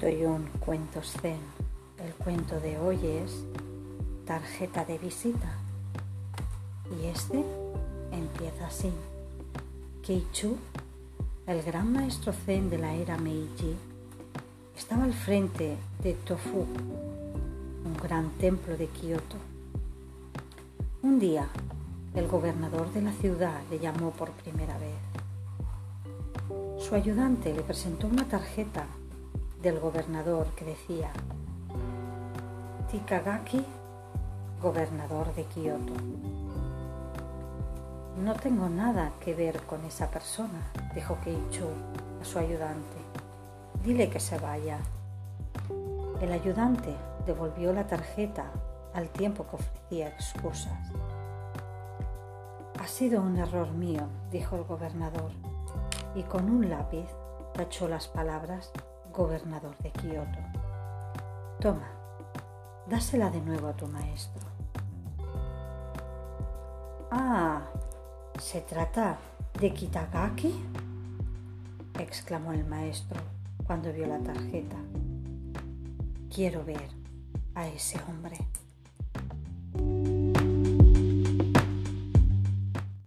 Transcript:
101 Cuentos Zen. El cuento de hoy es Tarjeta de visita. Y este empieza así. Keichu, el gran maestro Zen de la era Meiji, estaba al frente de Tofu, un gran templo de Kioto. Un día, el gobernador de la ciudad le llamó por primera vez. Su ayudante le presentó una tarjeta del gobernador que decía Tikagaki, gobernador de Kioto. No tengo nada que ver con esa persona, dijo Keichu a su ayudante. Dile que se vaya. El ayudante devolvió la tarjeta al tiempo que ofrecía excusas. Ha sido un error mío, dijo el gobernador, y con un lápiz tachó las palabras gobernador de Kioto. Toma, dásela de nuevo a tu maestro. Ah, ¿se trata de Kitagaki? exclamó el maestro cuando vio la tarjeta. Quiero ver a ese hombre.